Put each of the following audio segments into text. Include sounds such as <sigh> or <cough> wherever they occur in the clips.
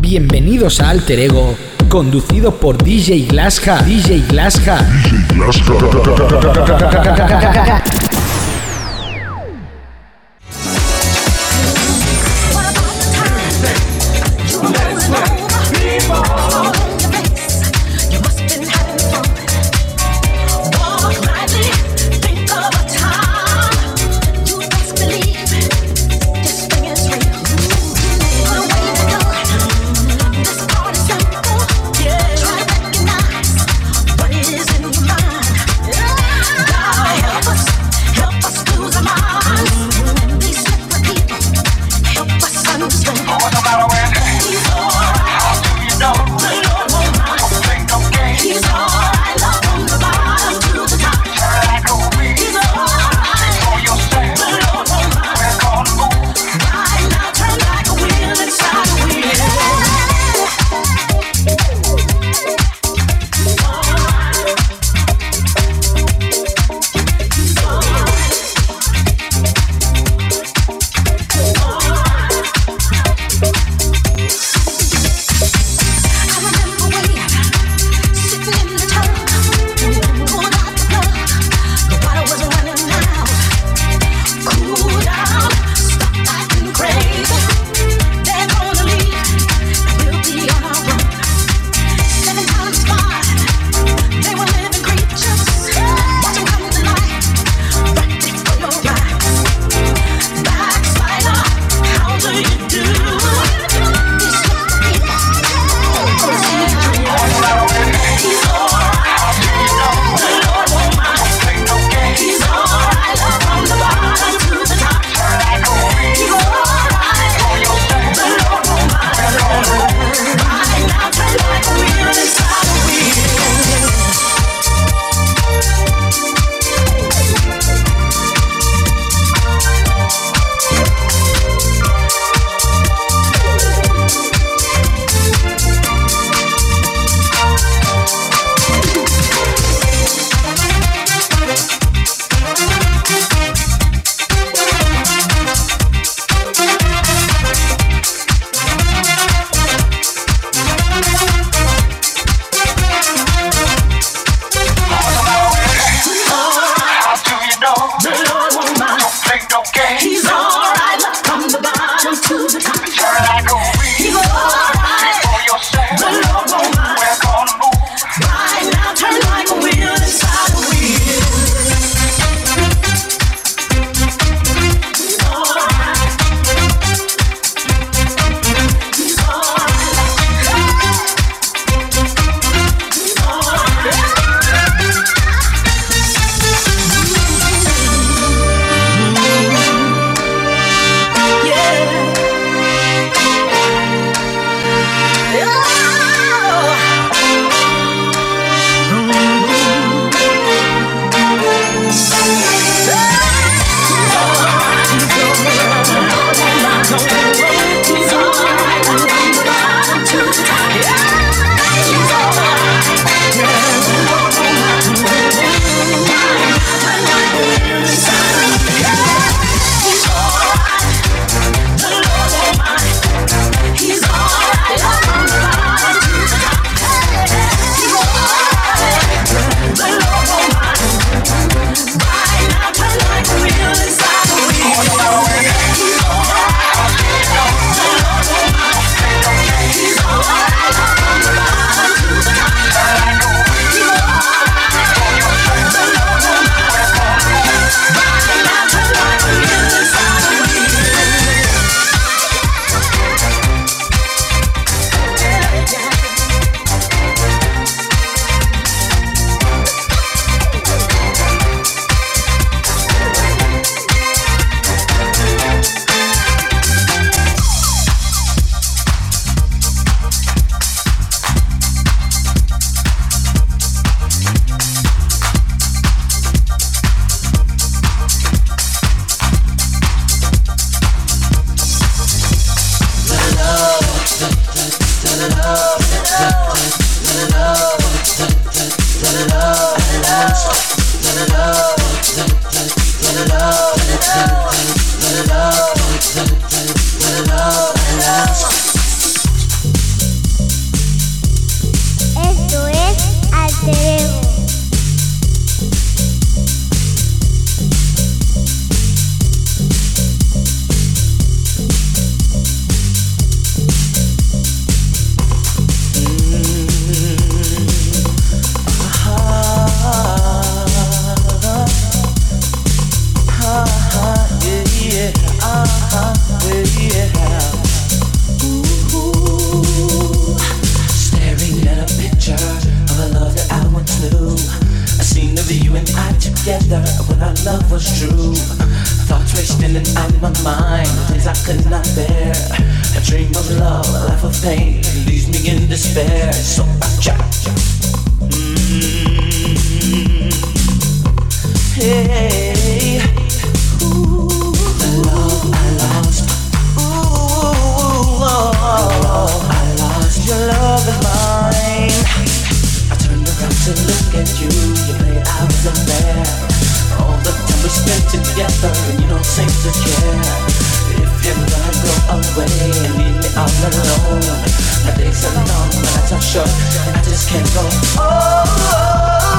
Bienvenidos a Alter Ego, conducido por DJ Glasja. DJ Glasja. DJ. <laughs> nothing. A dream of love, a life of pain leaves me in despair. So mm-hmm. I the love I lost. Love I lost. Your love is mine. I turned around to look at you. You played out the. All the time we spent together, and you don't seem to care. If you wanna go away. And leave me all alone. My days are long, my nights are short And I just can't go. Oh. oh, oh.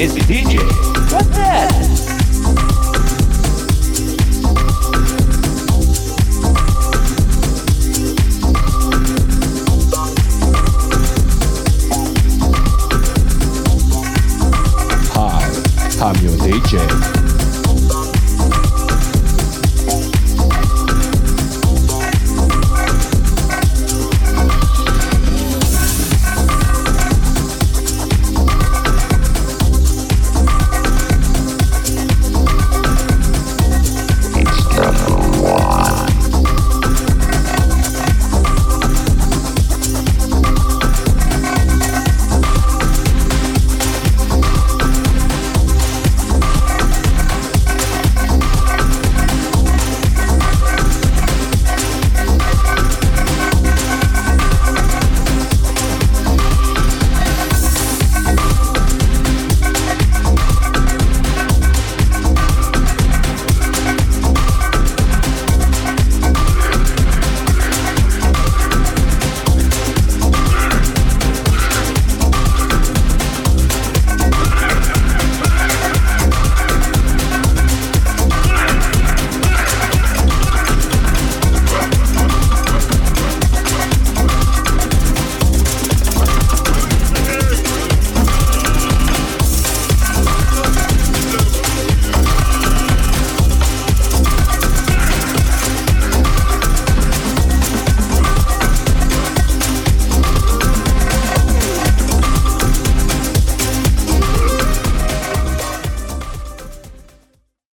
Esse DJ. What's that?